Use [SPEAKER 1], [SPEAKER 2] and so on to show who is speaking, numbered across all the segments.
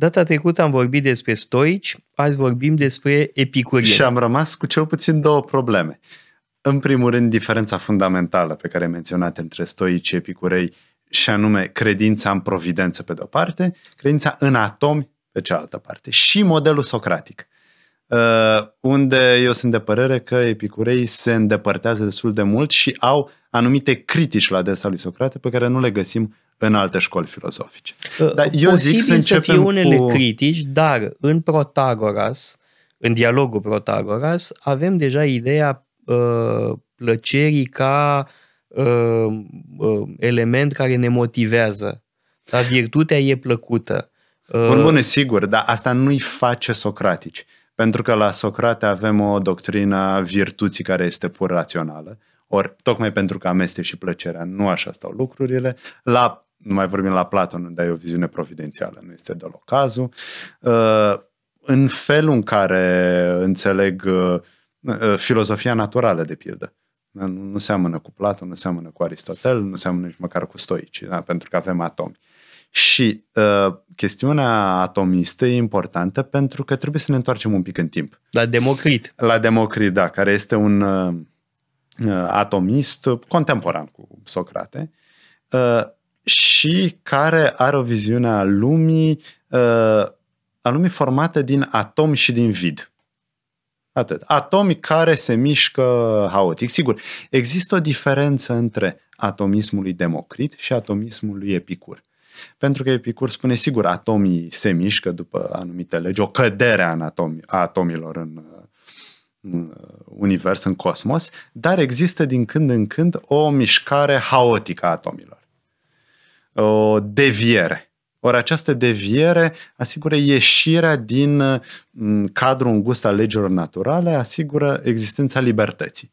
[SPEAKER 1] Data trecută am vorbit despre stoici, azi vorbim despre epicurieni.
[SPEAKER 2] Și am rămas cu cel puțin două probleme. În primul rând, diferența fundamentală pe care ai menționat între stoici și epicurei, și anume credința în providență pe de-o parte, credința în atomi pe cealaltă parte. Și modelul socratic, uh, unde eu sunt de părere că epicurei se îndepărtează destul de mult și au anumite critici la adresa lui Socrate pe care nu le găsim în alte școli filozofice.
[SPEAKER 1] Uh, dar eu Posibil zic să, să fie unele cu... critici, dar în Protagoras, în dialogul Protagoras, avem deja ideea uh, plăcerii ca uh, uh, element care ne motivează. Dar virtutea e plăcută.
[SPEAKER 2] Uh, bun, bun, sigur, dar asta nu-i face socratici. Pentru că la Socrate avem o doctrină virtuții care este pur rațională. Ori, tocmai pentru că amestec și plăcerea, nu așa stau lucrurile. La nu mai vorbim la Platon, unde ai o viziune providențială, nu este deloc cazul. Uh, în felul în care înțeleg uh, uh, filozofia naturală, de pildă. Nu seamănă cu Platon, nu seamănă cu Aristotel, nu seamănă nici măcar cu stoici, da? pentru că avem atomi. Și uh, chestiunea atomistă e importantă pentru că trebuie să ne întoarcem un pic în timp.
[SPEAKER 1] La Democrit.
[SPEAKER 2] La Democrit, da, care este un uh, atomist contemporan cu Socrate. Uh, și care are o viziune a lumii, uh, a lumii formată din atomi și din vid. Atât. Atomi care se mișcă haotic. Sigur, există o diferență între atomismul lui Democrit și atomismul lui Epicur. Pentru că Epicur spune, sigur, atomii se mișcă după anumite legi, o cădere a, atomi, a atomilor în, în univers, în cosmos, dar există din când în când o mișcare haotică a atomilor o deviere. Ori această deviere asigură ieșirea din mm, cadrul îngust al legilor naturale, asigură existența libertății.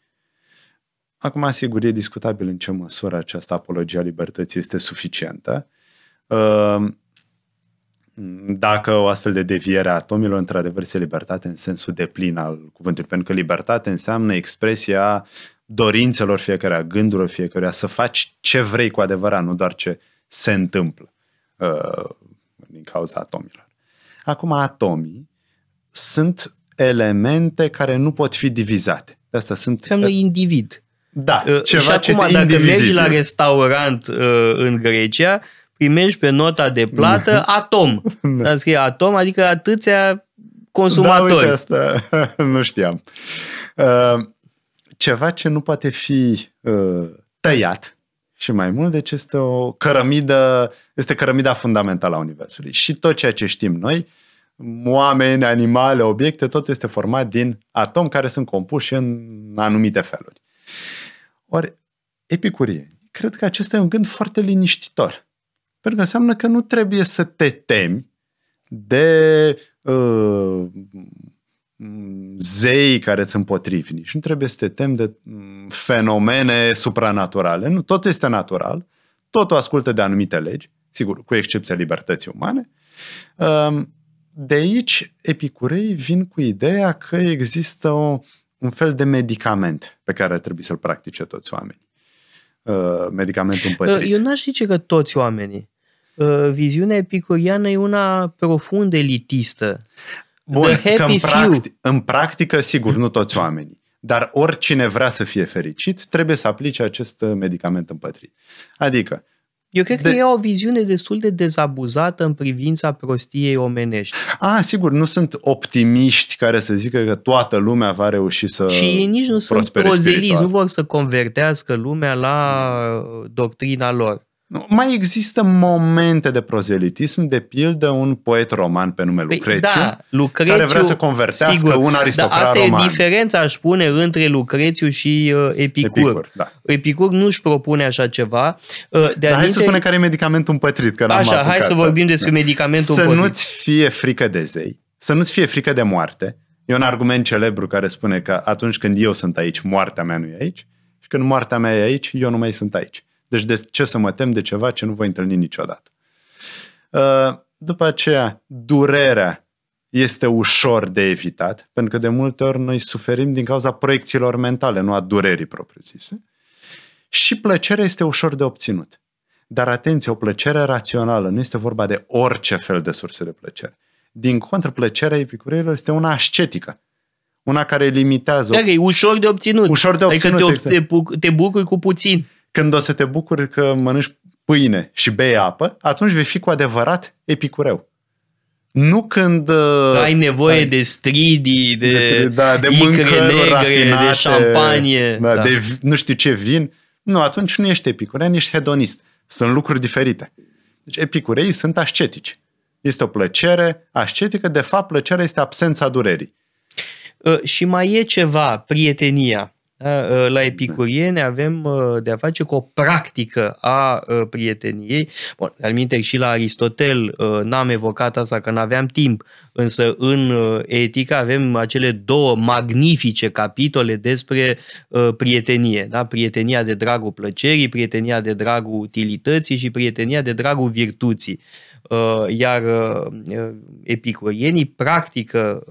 [SPEAKER 2] Acum, sigur, e discutabil în ce măsură această apologie a libertății este suficientă. Ehm, dacă o astfel de deviere a atomilor, într-adevăr, este libertate în sensul de plin al cuvântului, pentru că libertate înseamnă expresia dorințelor fiecare, a gândurilor fiecare, să faci ce vrei cu adevărat, nu doar ce se întâmplă uh, din cauza atomilor. Acum, atomii sunt elemente care nu pot fi divizate. De asta sunt...
[SPEAKER 1] Înseamnă individ.
[SPEAKER 2] Da, uh, ceva și
[SPEAKER 1] acum,
[SPEAKER 2] ce
[SPEAKER 1] este dacă mergi la restaurant uh, în Grecia, primești pe nota de plată da. atom. Da. scrie atom, adică atâția consumatori. Da,
[SPEAKER 2] uite, asta nu știam. Uh, ceva ce nu poate fi uh, tăiat, și mai mult, deci este o cărămidă, este cărămida fundamentală a Universului. Și tot ceea ce știm noi, oameni, animale, obiecte, tot este format din atomi care sunt compuși în anumite feluri. Ori, epicurie, cred că acesta e un gând foarte liniștitor. Pentru că înseamnă că nu trebuie să te temi de uh, zei care îți împotrivni și nu trebuie să te temi de mm, fenomene supranaturale. Nu, totul este natural, totul ascultă de anumite legi, sigur, cu excepția libertății umane. Um, de aici, epicurei vin cu ideea că există o, un fel de medicament pe care ar trebui să-l practice toți oamenii. Uh, medicamentul împătrit.
[SPEAKER 1] Eu n-aș zice că toți oamenii. Uh, viziunea epicuriană e una profund elitistă.
[SPEAKER 2] Bun, că în, practic, în practică, sigur, nu toți oamenii. Dar oricine vrea să fie fericit, trebuie să aplice acest medicament împătrit. Adică,
[SPEAKER 1] eu cred de... că e o viziune destul de dezabuzată în privința prostiei omenești.
[SPEAKER 2] A, sigur, nu sunt optimiști care să zică că toată lumea va reuși să
[SPEAKER 1] Și ei nici nu sunt prozeliți, nu vor să convertească lumea la doctrina lor.
[SPEAKER 2] Mai există momente de prozelitism, de pildă un poet roman pe nume păi, Lucrețiu,
[SPEAKER 1] da, Lucrețiu
[SPEAKER 2] care vrea să convertească sigur, un aristocrat
[SPEAKER 1] dar asta
[SPEAKER 2] roman.
[SPEAKER 1] e diferența, aș spune, între Lucrețiu și uh, Epicur. Epicur, da. Epicur nu își propune așa ceva.
[SPEAKER 2] Uh, de dar hai să spunem care e medicamentul împătrit. Că
[SPEAKER 1] așa, hai să vorbim despre da. medicamentul
[SPEAKER 2] să
[SPEAKER 1] împătrit.
[SPEAKER 2] Să nu-ți fie frică de zei, să nu-ți fie frică de moarte. E un argument celebru care spune că atunci când eu sunt aici, moartea mea nu e aici și când moartea mea e aici, eu nu mai sunt aici. Deci de ce să mă tem de ceva ce nu voi întâlni niciodată? Uh, după aceea, durerea este ușor de evitat, pentru că de multe ori noi suferim din cauza proiecțiilor mentale, nu a durerii propriu-zise. Și plăcerea este ușor de obținut. Dar atenție, o plăcere rațională, nu este vorba de orice fel de surse de plăcere. Din contră, plăcerea epicureilor este una ascetică. Una care limitează...
[SPEAKER 1] Da, e ușor de obținut.
[SPEAKER 2] Ușor de obținut.
[SPEAKER 1] Adică te, exact. te bucuri cu puțin.
[SPEAKER 2] Când o să te bucuri că mănânci pâine și bei apă, atunci vei fi cu adevărat epicureu. Nu când... Uh,
[SPEAKER 1] ai nevoie ai, de stridii, de, de,
[SPEAKER 2] da, de mâncăruri negre, rafinate,
[SPEAKER 1] de șampanie.
[SPEAKER 2] Da, da. De nu știu ce vin. Nu, atunci nu ești epicurean, ești hedonist. Sunt lucruri diferite. Deci epicureii sunt ascetici. Este o plăcere ascetică, de fapt plăcerea este absența durerii.
[SPEAKER 1] Uh, și mai e ceva, prietenia. Da? Uh, la epicurieni avem uh, de a face cu o practică a prieteniei. Bun, al și la Aristotel n-am evocat asta că n-aveam timp, însă în etică avem acele două magnifice capitole despre prietenie. Da? Prietenia de dragul plăcerii, prietenia de dragul utilității și prietenia de dragul virtuții. Iar epicurienii practică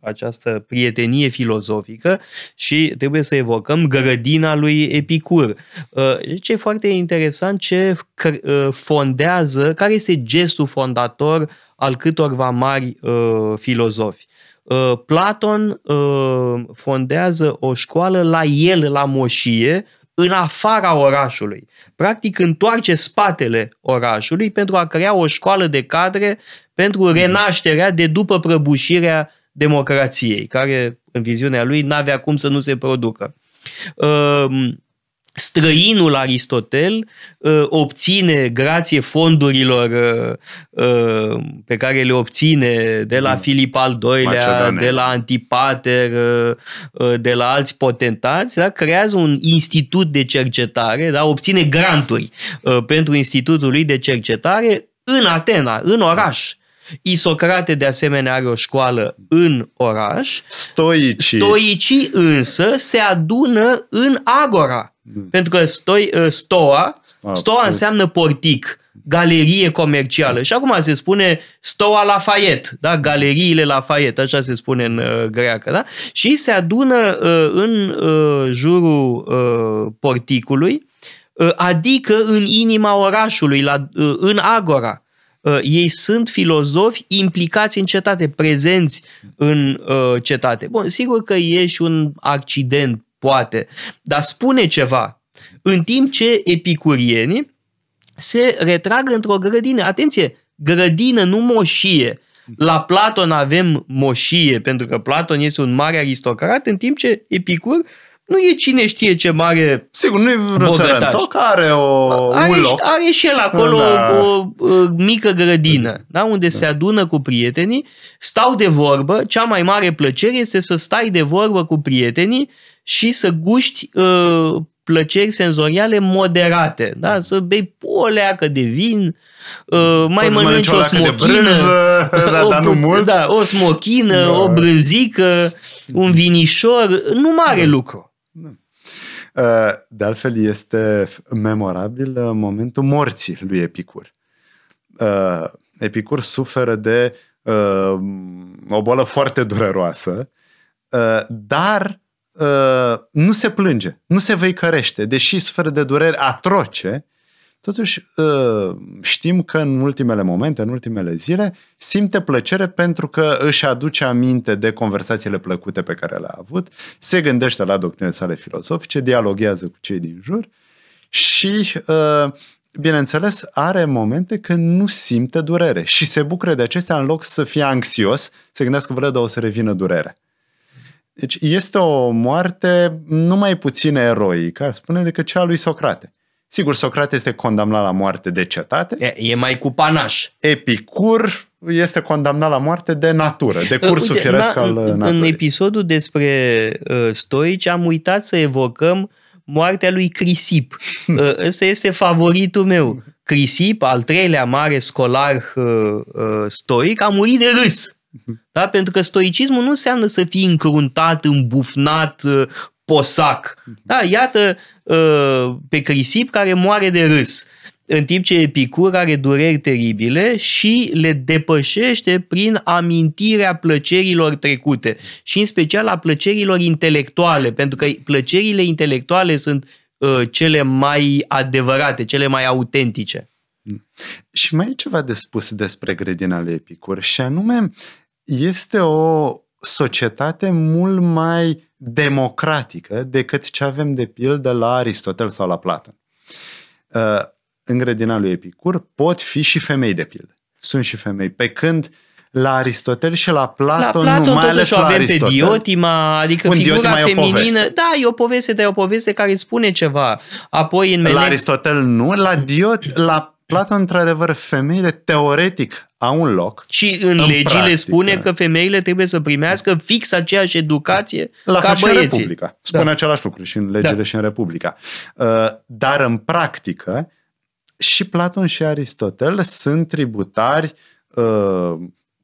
[SPEAKER 1] această prietenie filozofică și trebuie să evocăm grădina lui Epicur. Deci e foarte interesant ce uh, fondează, care este gestul fondator al câtorva mari uh, filozofi. Platon fondează o școală la el, la moșie, în afara orașului. Practic întoarce spatele orașului pentru a crea o școală de cadre pentru renașterea de după prăbușirea democrației, care în viziunea lui n-avea cum să nu se producă. Ehm, străinul Aristotel uh, obține, grație fondurilor uh, uh, pe care le obține de la mm. Filip al II-lea, Macedone. de la Antipater, de la alți potentați, da? creează un institut de cercetare, da? obține granturi pentru institutul lui de cercetare în Atena, în oraș. Isocrate de asemenea are o școală în oraș.
[SPEAKER 2] Stoicii.
[SPEAKER 1] Stoicii însă se adună în agora. Mm. Pentru că stoi, ă, stoa, stoa, stoa înseamnă portic, galerie comercială. Și acum se spune stoa Lafayette, da? galeriile Lafayette, așa se spune în uh, greacă. Da? Și se adună uh, în uh, jurul uh, porticului, uh, adică în inima orașului, la, uh, în agora. Uh, ei sunt filozofi implicați în cetate, prezenți în uh, cetate. Bun, sigur că e și un accident, poate, dar spune ceva. În timp ce epicurienii se retrag într-o grădină. Atenție, grădină, nu moșie. La Platon avem moșie, pentru că Platon este un mare aristocrat, în timp ce Epicur nu e cine știe ce mare
[SPEAKER 2] Sigur, nu e Rosarento, are o,
[SPEAKER 1] are,
[SPEAKER 2] un loc.
[SPEAKER 1] Are și el acolo da. o, o, o mică grădină, da? unde da. se adună cu prietenii, stau de vorbă, cea mai mare plăcere este să stai de vorbă cu prietenii și să guști uh, plăceri senzoriale moderate, da? să bei o leacă de vin, uh, mai mănânci o smochină,
[SPEAKER 2] brânză, da, o, dar nu mult.
[SPEAKER 1] Da, o smochină, da. o brânzică, un vinișor, nu mare da. lucru.
[SPEAKER 2] Uh, de altfel, este memorabil uh, momentul morții lui Epicur. Uh, Epicur suferă de o boală foarte dureroasă, dar nu se plânge, nu se văicărește, deși suferă de dureri atroce, Totuși, ă, știm că în ultimele momente, în ultimele zile, simte plăcere pentru că își aduce aminte de conversațiile plăcute pe care le-a avut, se gândește la doctrinele sale filozofice, dialoghează cu cei din jur și, ă, bineînțeles, are momente când nu simte durere și se bucură de acestea în loc să fie anxios, se gândească, vă o să revină durere. Deci este o moarte numai puțin eroică, spune, decât cea a lui Socrate. Sigur, Socrate este condamnat la moarte de cetate.
[SPEAKER 1] E, e mai cu panaș.
[SPEAKER 2] Epicur este condamnat la moarte de natură, de cursul Uite, firesc na, al naturii.
[SPEAKER 1] În episodul despre uh, stoici am uitat să evocăm moartea lui Crisip. uh, ăsta este favoritul meu. Crisip, al treilea mare scolar uh, uh, stoic, a murit de râs. Da? Pentru că stoicismul nu înseamnă să fii încruntat, îmbufnat, uh, posac. Da, iată uh, pe Crisip care moare de râs, în timp ce Epicur are dureri teribile și le depășește prin amintirea plăcerilor trecute și în special a plăcerilor intelectuale, pentru că plăcerile intelectuale sunt uh, cele mai adevărate, cele mai autentice.
[SPEAKER 2] Și mai e ceva de spus despre grădina lui Epicur și anume este o societate mult mai democratică decât ce avem de pildă la Aristotel sau la Platon. Uh, în grădina lui Epicur pot fi și femei de pildă. Sunt și femei. Pe când la Aristotel și la Platon,
[SPEAKER 1] la Platon
[SPEAKER 2] nu, mai ales la
[SPEAKER 1] avem
[SPEAKER 2] Aristotel.
[SPEAKER 1] pe Diotima, adică
[SPEAKER 2] Un
[SPEAKER 1] figura
[SPEAKER 2] Diotima e o
[SPEAKER 1] feminină.
[SPEAKER 2] poveste.
[SPEAKER 1] Da, e o poveste, dar e o poveste care spune ceva. Apoi în
[SPEAKER 2] La
[SPEAKER 1] Mele...
[SPEAKER 2] Aristotel nu, la Diot, la Platon, într-adevăr, femeile teoretic au un loc.
[SPEAKER 1] Și în,
[SPEAKER 2] În
[SPEAKER 1] legile
[SPEAKER 2] practică.
[SPEAKER 1] spune că femeile trebuie să primească fix aceeași educație
[SPEAKER 2] La
[SPEAKER 1] ca
[SPEAKER 2] fel și în
[SPEAKER 1] băieții.
[SPEAKER 2] Republica. Spune
[SPEAKER 1] Da.
[SPEAKER 2] același lucru și în legile
[SPEAKER 1] Da.
[SPEAKER 2] și în Republica. Uh, Dar în practică, și Platon și Aristotel sunt tributari uh,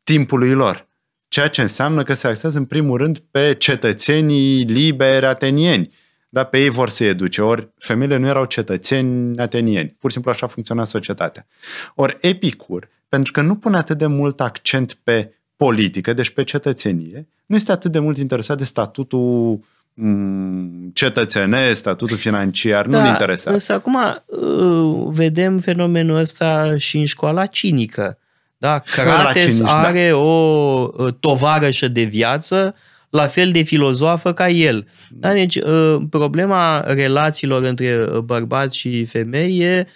[SPEAKER 2] timpului lor. Ceea ce înseamnă că se axează în primul rând pe cetățenii liberi atenieni. Da, pe ei vor să educe. Ori femeile nu erau cetățeni atenieni. Pur și simplu așa funcționa societatea. Ori Epicur, pentru că nu pune atât de mult accent pe politică, deci pe cetățenie, nu este atât de mult interesat de statutul mm, cetățenesc, statutul financiar, nu-l interesează.
[SPEAKER 1] Da, Însă acum uh, vedem fenomenul ăsta și în școala cinică. Da? Crates
[SPEAKER 2] cinici, da.
[SPEAKER 1] are o uh, tovarășă de viață la fel de filozofă ca el. Da? Deci uh, problema relațiilor între uh, bărbați și femei e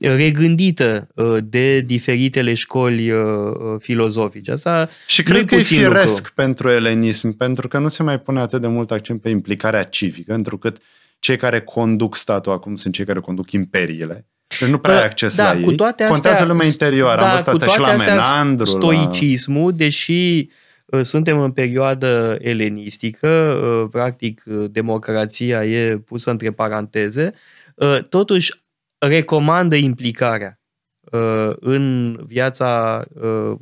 [SPEAKER 1] regândită uh, de diferitele școli uh, uh, filozofice. Asta
[SPEAKER 2] Și
[SPEAKER 1] nu-i
[SPEAKER 2] cred că e
[SPEAKER 1] puțin
[SPEAKER 2] firesc
[SPEAKER 1] lucru.
[SPEAKER 2] pentru elenism, pentru că nu se mai pune atât de mult accent pe implicarea civică, întrucât cei care conduc statul acum sunt cei care conduc imperiile. Deci nu prea ai acces
[SPEAKER 1] da,
[SPEAKER 2] la
[SPEAKER 1] cu
[SPEAKER 2] ei.
[SPEAKER 1] toate astea,
[SPEAKER 2] Contează lumea interioară. Am văzut
[SPEAKER 1] cu
[SPEAKER 2] asta și
[SPEAKER 1] toate
[SPEAKER 2] la
[SPEAKER 1] astea,
[SPEAKER 2] Menandru. La...
[SPEAKER 1] Stoicismul, deși uh, suntem în perioadă elenistică, uh, practic uh, democrația e pusă între paranteze, uh, totuși recomandă implicarea uh, în viața uh,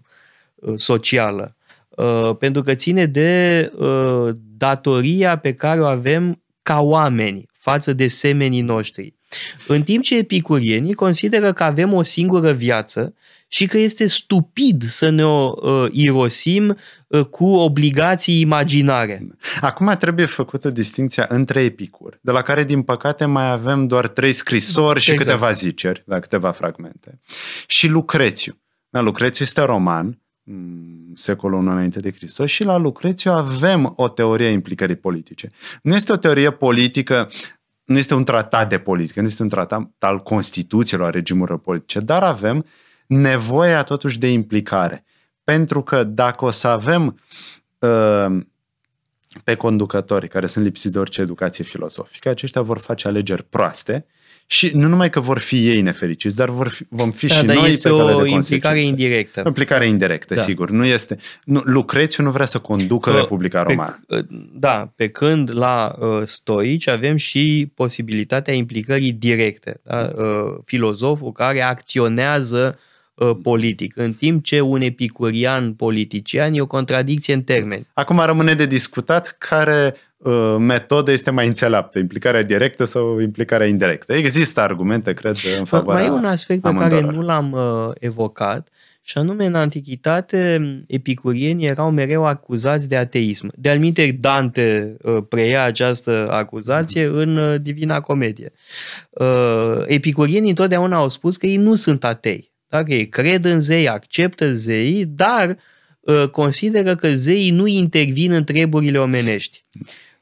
[SPEAKER 1] uh, socială. Uh, Pentru că ține de uh, datoria pe care o avem ca oameni față de semenii noștri. În timp ce epicurienii consideră că avem o singură viață și că este stupid să ne o uh, irosim uh, cu obligații imaginare.
[SPEAKER 2] Acum trebuie făcută distinția între Epicur, de la care, din păcate, mai avem doar trei scrisori și
[SPEAKER 1] Exact.
[SPEAKER 2] câteva ziceri, la câteva fragmente. Și Lucrețiu. Da, Lucrețiu este roman, mm, secolul I înainte de Hristos, și la Lucrețiu avem o teorie a implicării politice. Nu este o teorie politică, nu este un tratat de politică, nu este un tratat al Constituțiilor, a regimurilor politice, dar avem nevoia totuși de implicare. Pentru că dacă o să avem uh, pe conducători care sunt lipsiți de orice educație filozofică, aceștia vor face alegeri proaste și nu numai că vor fi ei nefericiți, dar vor fi, vom fi
[SPEAKER 1] Da,
[SPEAKER 2] și
[SPEAKER 1] dar
[SPEAKER 2] noi
[SPEAKER 1] este
[SPEAKER 2] pe cale
[SPEAKER 1] o
[SPEAKER 2] de
[SPEAKER 1] implicare
[SPEAKER 2] consecințe.
[SPEAKER 1] indirectă.
[SPEAKER 2] O implicare indirectă,
[SPEAKER 1] Da.
[SPEAKER 2] sigur. Nu este, nu, Lucrețiu nu vrea să conducă
[SPEAKER 1] Că
[SPEAKER 2] Republica Romană.
[SPEAKER 1] Pe, da, pe când la uh, stoici avem și posibilitatea implicării directe. Da? Uh, filozoful care acționează uh, politic, în timp ce un epicurian politician e o contradicție în termeni.
[SPEAKER 2] Acum rămâne de discutat care uh, metodă este mai înțeleaptă, implicarea directă sau implicarea indirectă. Există argumente, cred, în favoarea
[SPEAKER 1] Mai e un aspect pe care
[SPEAKER 2] amândoror.
[SPEAKER 1] nu l-am uh, evocat, și anume în antichitate epicurienii erau mereu acuzați de ateism. De alminte Dante uh, preia această acuzație în uh, Divina Comedie. Uh, epicurienii întotdeauna au spus că ei nu sunt atei. Dacă ei cred în zei, acceptă zeii, dar uh, consideră că zeii nu intervin în treburile omenești.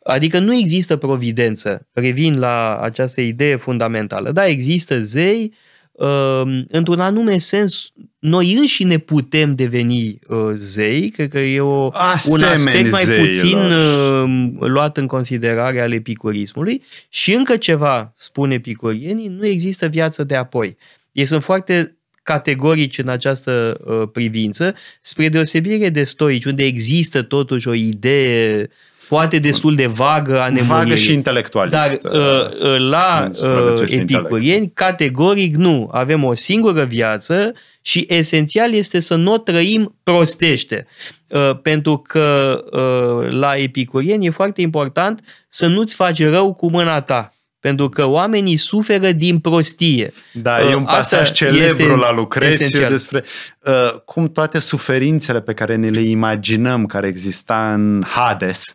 [SPEAKER 1] Adică nu există providență. Revin la această idee fundamentală. Da, există zei, uh, într-un anume sens, noi înșine putem deveni uh, zei, cred că e o, un
[SPEAKER 2] Asemeni
[SPEAKER 1] aspect mai
[SPEAKER 2] zeilor.
[SPEAKER 1] puțin uh, luat în considerare al epicurismului și încă ceva, spun epicurienii, nu există viață de apoi. Ei sunt foarte categorici în această uh, privință, spre deosebire de stoici, unde există totuși o idee poate destul de vagă a nemuririi.
[SPEAKER 2] Vagă și intelectualistă.
[SPEAKER 1] Dar uh, uh, la
[SPEAKER 2] Nu
[SPEAKER 1] uh,
[SPEAKER 2] supraviețuiește
[SPEAKER 1] epicurieni, categoric nu. Avem o singură viață și esențial este să nu o trăim prostește. Uh, pentru că uh, la epicurieni e foarte important să nu-ți faci rău cu mâna ta. Pentru că oamenii suferă din prostie.
[SPEAKER 2] Da,
[SPEAKER 1] Uh,
[SPEAKER 2] e un
[SPEAKER 1] asta
[SPEAKER 2] pasaj celebru
[SPEAKER 1] este
[SPEAKER 2] la Lucrețiu
[SPEAKER 1] esențial.
[SPEAKER 2] despre uh, cum toate suferințele pe care ne le imaginăm care exista în Hades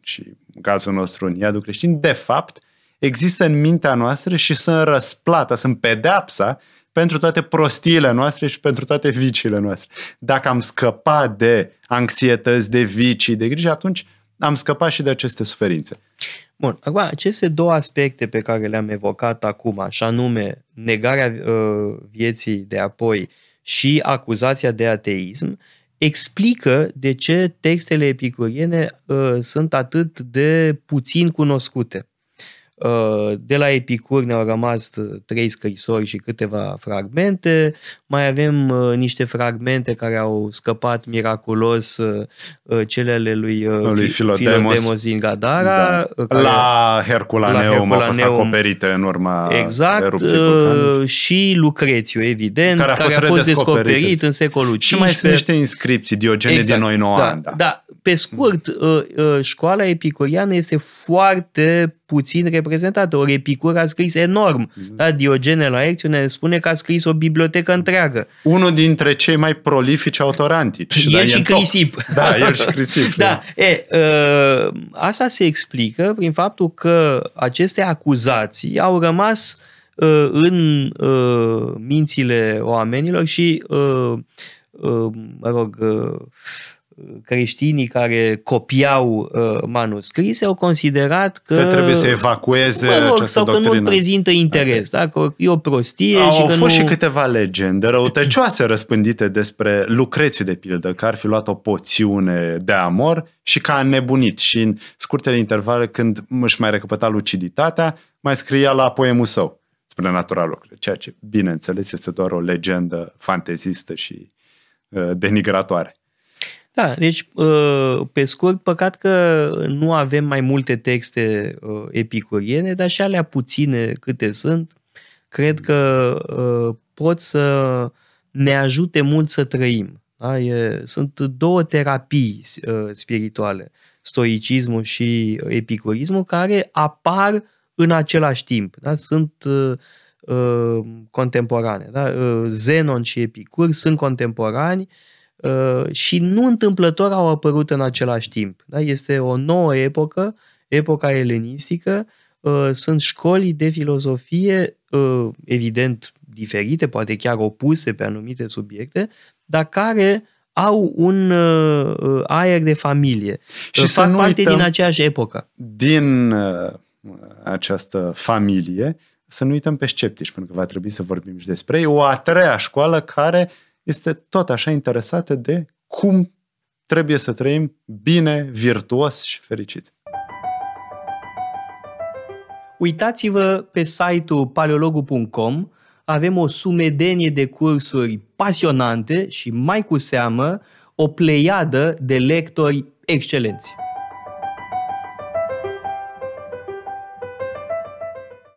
[SPEAKER 2] și în cazul nostru în iadul creștin, de fapt există în mintea noastră și sunt răsplata, sunt pedeapsa pentru toate prostiile noastre și pentru toate viciile noastre. Dacă am scăpat de anxietăți, de vicii, de griji, atunci am scăpat și de aceste suferințe.
[SPEAKER 1] Bun, acum aceste două aspecte pe care le-am evocat acum, așa anume negarea uh, vieții de apoi și acuzația de ateism, explică de ce textele epicuriene uh, sunt atât de puțin cunoscute. Uh, de la Epicur ne-au rămas uh, trei scrisori și câteva fragmente. Mai avem uh, niște fragmente care au scăpat miraculos cele ale lui, lui Filodemos, Filodemos din Gadara.
[SPEAKER 2] Da. Care, la Herculaneum au fost acoperite în urma
[SPEAKER 1] Exact. Și Lucrețiu, evident, care a fost, care a fost descoperit în secolul
[SPEAKER 2] XV. Și mai sunt niște inscripții, Diogene exact. din Noi Noua
[SPEAKER 1] da, da. Da. Pe scurt, școala epicuriană este foarte puțin reprezentată. Ori Epicur a scris enorm. Mm-hmm. Da? Diogene la ne spune că a scris o bibliotecă întreagă.
[SPEAKER 2] Unul dintre cei mai prolifici autori antici.
[SPEAKER 1] El da, și Crisip.
[SPEAKER 2] Da, el și Crisip.
[SPEAKER 1] da. da. E, uh, asta se explică prin faptul că aceste acuzații au rămas uh, în uh, mințile oamenilor și, uh, uh, mă rog, uh, creștinii care copiau uh, manuscrise au considerat că,
[SPEAKER 2] că trebuie să evacueze mă rog,
[SPEAKER 1] sau doctrină. că nu prezintă interes, okay. da? că e o prostie
[SPEAKER 2] au,
[SPEAKER 1] și
[SPEAKER 2] că
[SPEAKER 1] Au
[SPEAKER 2] fost
[SPEAKER 1] nu...
[SPEAKER 2] și câteva legende răutăcioase răspândite despre Lucrețiu de pildă, că ar fi luat o poțiune de amor și că a nebunit și în scurtele intervale când își mai recăpăta luciditatea, mai scria la poemul său spre natura lucrurilor, ceea ce, bineînțeles, este doar o legendă fantezistă și uh, denigratoare.
[SPEAKER 1] Da, deci, uh, pe scurt, păcat că nu avem mai multe texte uh, epicuriene, dar și alea puține câte sunt, cred că uh, pot să ne ajute mult să trăim. Da? E, sunt două terapii spirituale, stoicismul și epicurismul, care apar în același timp. Da? Sunt contemporane. Da? Zenon și Epicur sunt contemporani, Uh, și nu întâmplător au apărut în același timp. Da? Este o nouă epocă, epoca elenistică, uh, sunt școli de filozofie uh, evident diferite, poate chiar opuse pe anumite subiecte, dar care au un aer de familie. Și fac să nu parte din aceeași epocă.
[SPEAKER 2] Din această familie, să nu uităm pe sceptici, pentru că va trebui să vorbim și despre ei, o a treia școală care este tot așa interesată de cum trebuie să trăim bine, virtuos și fericit.
[SPEAKER 1] Uitați-vă pe site-ul paleologu.com, avem o sumedenie de cursuri pasionante și mai cu seamă o pleiadă de lectori excelenți.